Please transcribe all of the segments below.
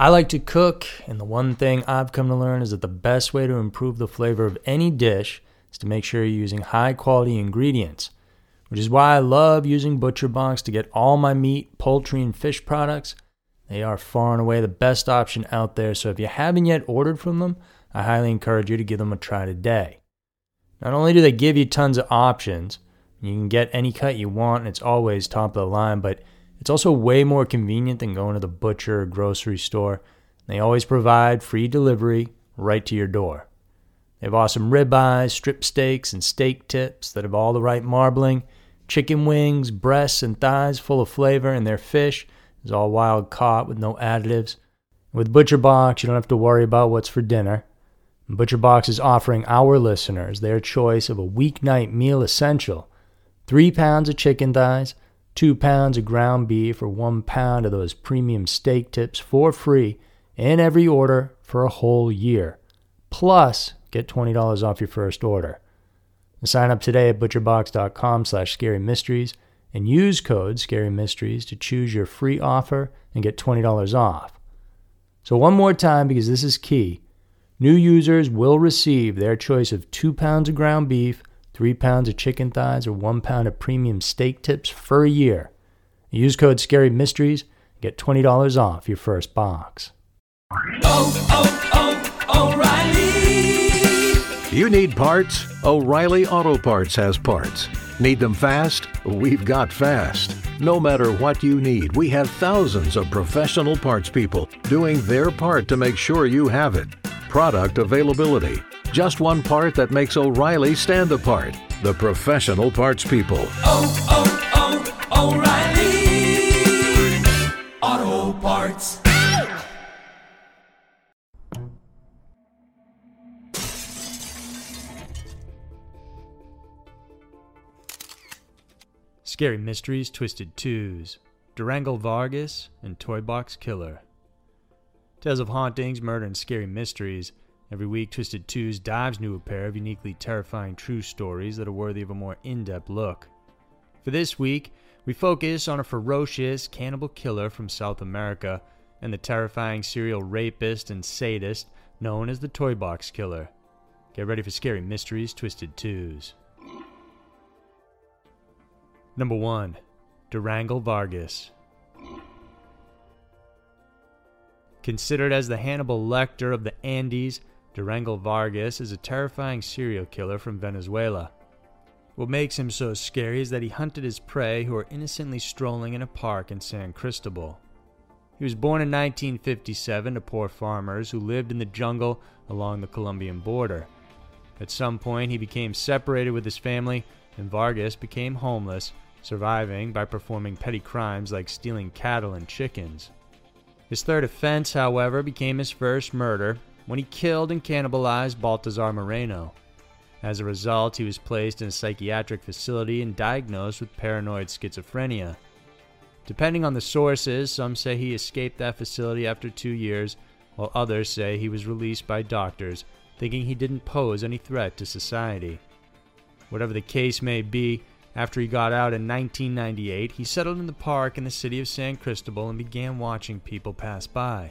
I like to cook, and the one thing I've come to learn is that the best way to improve the flavor of any dish is to make sure you're using high quality ingredients, which is why I love using ButcherBox to get all my meat, poultry, and fish products. They are far and away the best option out there, so if you haven't yet ordered from them, I highly encourage you to give them a try today. Not only do they give you tons of options, you can get any cut you want and it's always top of the line, but it's also way more convenient than going to the butcher or grocery store. They always provide free delivery right to your door. They have awesome ribeyes, strip steaks, and steak tips that have all the right marbling, chicken wings, breasts, and thighs full of flavor, and their fish is all wild caught with no additives. With ButcherBox, you don't have to worry about what's for dinner. ButcherBox is offering our listeners their choice of a weeknight meal essential three pounds of chicken thighs, two pounds of ground beef, or one pound of those premium steak tips for free in every order for a whole year. Plus, get $20 off your first order. Sign up today at butcherbox.com slash scary and use code ScaryMysteries to choose your free offer and get $20 off. So, one more time, because this is key new users will receive their choice of two pounds of ground beef, three pounds of chicken thighs, or one pound of premium steak tips for a year. Use code ScaryMysteries and get $20 off your first box. Oh, oh, oh, O'Reilly! You need parts? O'Reilly Auto Parts has parts. Need them fast? We've got fast. No matter what you need, we have thousands of professional parts people doing their part to make sure you have it. Product availability. Just one part that makes O'Reilly stand apart. The professional parts people. Oh, oh, oh, O'Reilly! Auto Parts. Scary Mysteries, Twisted Twos, Dorangel Vargas, and Toy Box Killer. Tales of hauntings, murder, and scary mysteries. Every week, Twisted Twos dives into a pair of uniquely terrifying true stories that are worthy of a more in depth look. For this week, we focus on a ferocious cannibal killer from South America and the terrifying serial rapist and sadist known as the Toy Box Killer. Get ready for Scary Mysteries, Twisted Twos. Number 1. Dorangel Vargas. Considered as the Hannibal Lecter of the Andes, Dorangel Vargas is a terrifying serial killer from Venezuela. What makes him so scary is that he hunted his prey who were innocently strolling in a park in San Cristobal. He was born in 1957 to poor farmers who lived in the jungle along the Colombian border. At some point, he became separated with his family, and Vargas became homeless, surviving by performing petty crimes like stealing cattle and chickens. His third offense, however, became his first murder when he killed and cannibalized Baltazar Moreno. As a result, he was placed in a psychiatric facility and diagnosed with paranoid schizophrenia. Depending on the sources, some say he escaped that facility after two years, while others say he was released by doctors, thinking he didn't pose any threat to society. Whatever the case may be, after he got out in 1998, he settled in the park in the city of San Cristobal and began watching people pass by.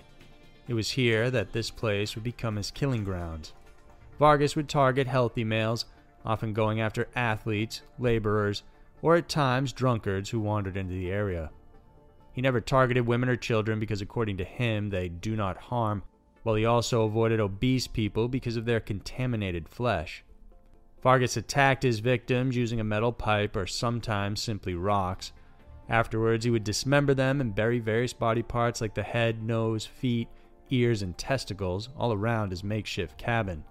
It was here that this place would become his killing ground. Vargas would target healthy males, often going after athletes, laborers, or at times drunkards who wandered into the area. He never targeted women or children because, according to him, they do not harm, while he also avoided obese people because of their contaminated flesh. Vargas attacked his victims using a metal pipe or sometimes simply rocks. Afterwards, he would dismember them and bury various body parts like the head, nose, feet, ears, and testicles all around his makeshift cabin.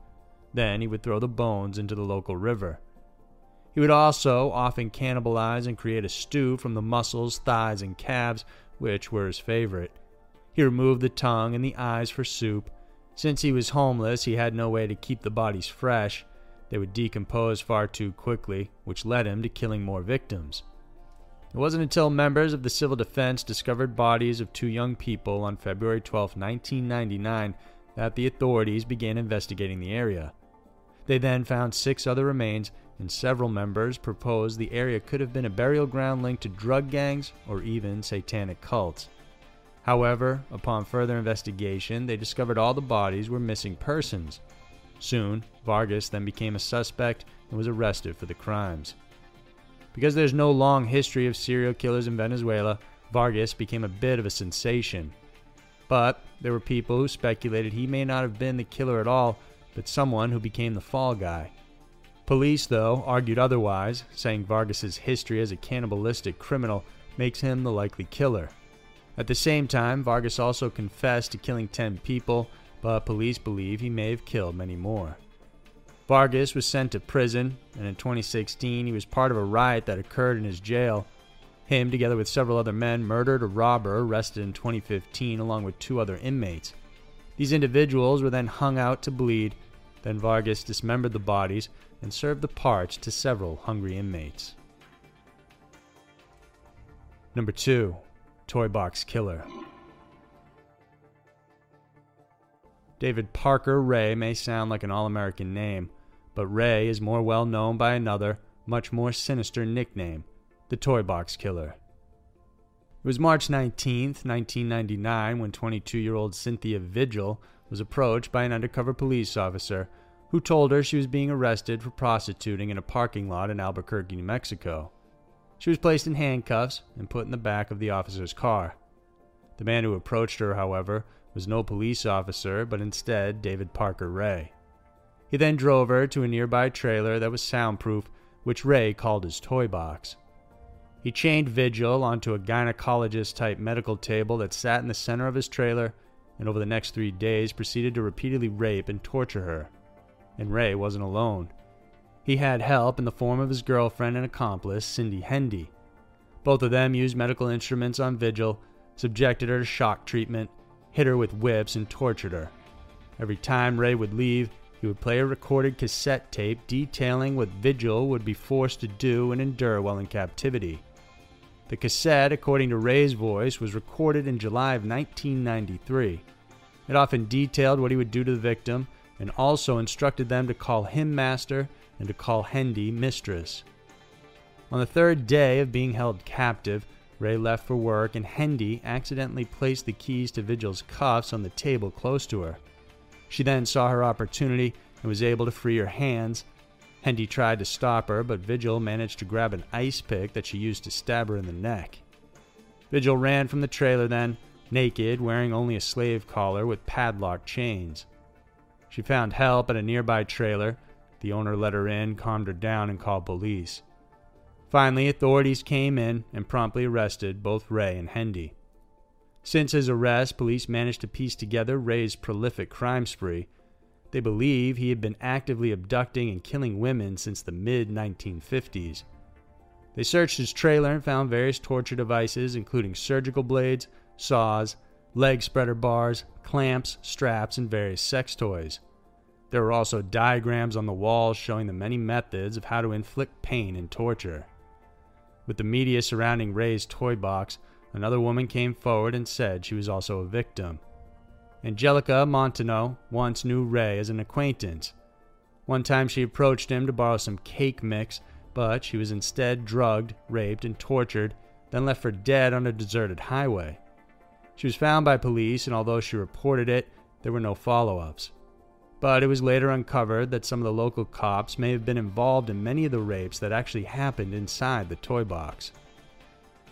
Then he would throw the bones into the local river. He would also often cannibalize and create a stew from the muscles, thighs, and calves, which were his favorite. He removed the tongue and the eyes for soup. Since he was homeless, he had no way to keep the bodies fresh, they would decompose far too quickly, which led him to killing more victims. It wasn't until members of the civil defense discovered bodies of two young people on February 12, 1999, that the authorities began investigating the area. They then found six other remains, and several members proposed the area could have been a burial ground linked to drug gangs or even satanic cults. However, upon further investigation, they discovered all the bodies were missing persons. Soon, Vargas then became a suspect and was arrested for the crimes. Because there's no long history of serial killers in Venezuela, Vargas became a bit of a sensation. But there were people who speculated he may not have been the killer at all, but someone who became the fall guy. Police, though, argued otherwise, saying Vargas's history as a cannibalistic criminal makes him the likely killer. At the same time, Vargas also confessed to killing 10 people, but police believe he may have killed many more. Vargas was sent to prison, and in 2016 he was part of a riot that occurred in his jail. Him, together with several other men, murdered a robber arrested in 2015 along with two other inmates. These individuals were then hung out to bleed. Then Vargas dismembered the bodies and served the parts to several hungry inmates. Number 2. Toy Box Killer. David Parker Ray may sound like an all American name, but Ray is more well known by another, much more sinister nickname the Toy Box Killer. It was March 19, 1999, when 22 year old Cynthia Vigil was approached by an undercover police officer who told her she was being arrested for prostituting in a parking lot in Albuquerque, New Mexico. She was placed in handcuffs and put in the back of the officer's car. The man who approached her, however, was no police officer, but instead David Parker Ray. He then drove her to a nearby trailer that was soundproof, which Ray called his toy box. He chained Vigil onto a gynecologist type medical table that sat in the center of his trailer, and over the next three days proceeded to repeatedly rape and torture her. And Ray wasn't alone. He had help in the form of his girlfriend and accomplice, Cindy Hendy. Both of them used medical instruments on Vigil, subjected her to shock treatment, hit her with whips, and tortured her. Every time Ray would leave, he would play a recorded cassette tape detailing what Vigil would be forced to do and endure while in captivity. The cassette, according to Ray's voice, was recorded in July of 1993. It often detailed what he would do to the victim and also instructed them to call him master and to call Hendy mistress. On the third day of being held captive, Ray left for work and Hendy accidentally placed the keys to Vigil's cuffs on the table close to her. She then saw her opportunity and was able to free her hands. Hendy tried to stop her, but Vigil managed to grab an ice pick that she used to stab her in the neck. Vigil ran from the trailer then, naked, wearing only a slave collar with padlock chains. She found help at a nearby trailer the owner let her in, calmed her down, and called police. Finally, authorities came in and promptly arrested both Ray and Hendy. Since his arrest, police managed to piece together Ray's prolific crime spree. They believe he had been actively abducting and killing women since the mid 1950s. They searched his trailer and found various torture devices, including surgical blades, saws, leg spreader bars, clamps, straps, and various sex toys. There were also diagrams on the walls showing the many methods of how to inflict pain and torture. With the media surrounding Ray's toy box, another woman came forward and said she was also a victim. Angelica Montano once knew Ray as an acquaintance. One time she approached him to borrow some cake mix, but she was instead drugged, raped, and tortured, then left for dead on a deserted highway. She was found by police, and although she reported it, there were no follow ups. But it was later uncovered that some of the local cops may have been involved in many of the rapes that actually happened inside the toy box.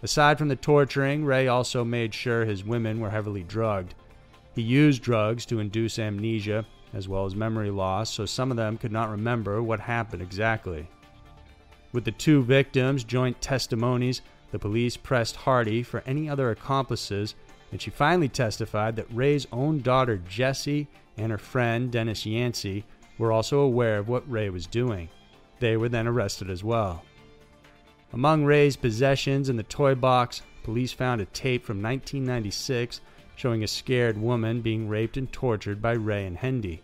Aside from the torturing, Ray also made sure his women were heavily drugged. He used drugs to induce amnesia, as well as memory loss, so some of them could not remember what happened exactly. With the two victims' joint testimonies, the police pressed Hardy for any other accomplices, and she finally testified that Ray's own daughter, Jesse, and her friend, Dennis Yancy, were also aware of what Ray was doing. They were then arrested as well. Among Ray's possessions in the toy box, police found a tape from 1996 showing a scared woman being raped and tortured by Ray and Hendy.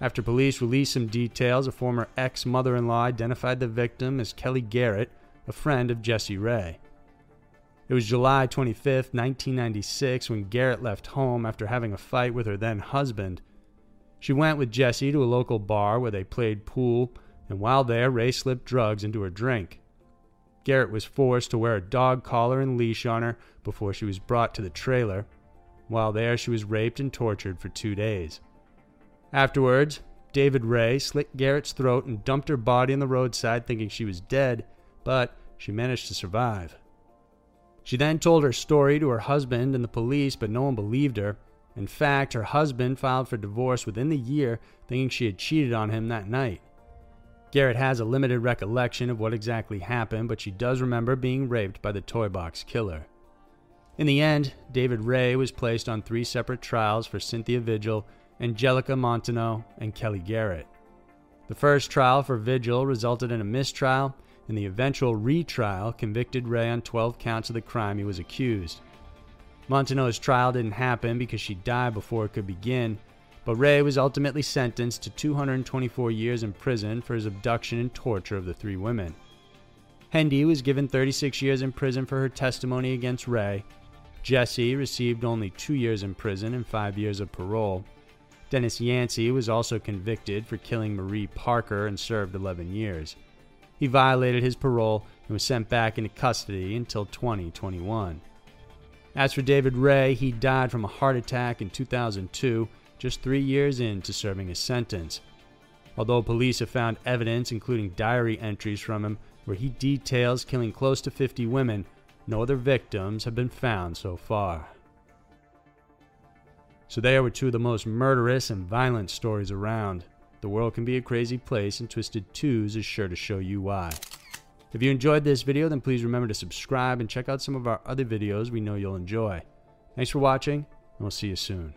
After police released some details, a former ex mother in law identified the victim as Kelly Garrett, a friend of Jesse Ray. It was July 25, 1996, when Garrett left home after having a fight with her then husband. She went with Jesse to a local bar where they played pool, and while there, Ray slipped drugs into her drink. Garrett was forced to wear a dog collar and leash on her before she was brought to the trailer. While there, she was raped and tortured for two days. Afterwards, David Ray slit Garrett's throat and dumped her body on the roadside thinking she was dead, but she managed to survive. She then told her story to her husband and the police, but no one believed her. In fact, her husband filed for divorce within the year, thinking she had cheated on him that night. Garrett has a limited recollection of what exactly happened, but she does remember being raped by the toy box killer. In the end, David Ray was placed on three separate trials for Cynthia Vigil, Angelica Montano, and Kelly Garrett. The first trial for Vigil resulted in a mistrial, and the eventual retrial convicted Ray on 12 counts of the crime he was accused. Montano's trial didn't happen because she died before it could begin, but Ray was ultimately sentenced to 224 years in prison for his abduction and torture of the three women. Hendy was given 36 years in prison for her testimony against Ray. Jesse received only two years in prison and five years of parole. Dennis Yancy was also convicted for killing Marie Parker and served 11 years. He violated his parole and was sent back into custody until 2021. As for David Ray, he died from a heart attack in 2002 just three years into serving his sentence. Although police have found evidence, including diary entries from him, where he details killing close to 50 women, no other victims have been found so far. So, there were two of the most murderous and violent stories around. The world can be a crazy place, and Twisted Twos is sure to show you why. If you enjoyed this video, then please remember to subscribe and check out some of our other videos we know you'll enjoy. Thanks for watching, and we'll see you soon.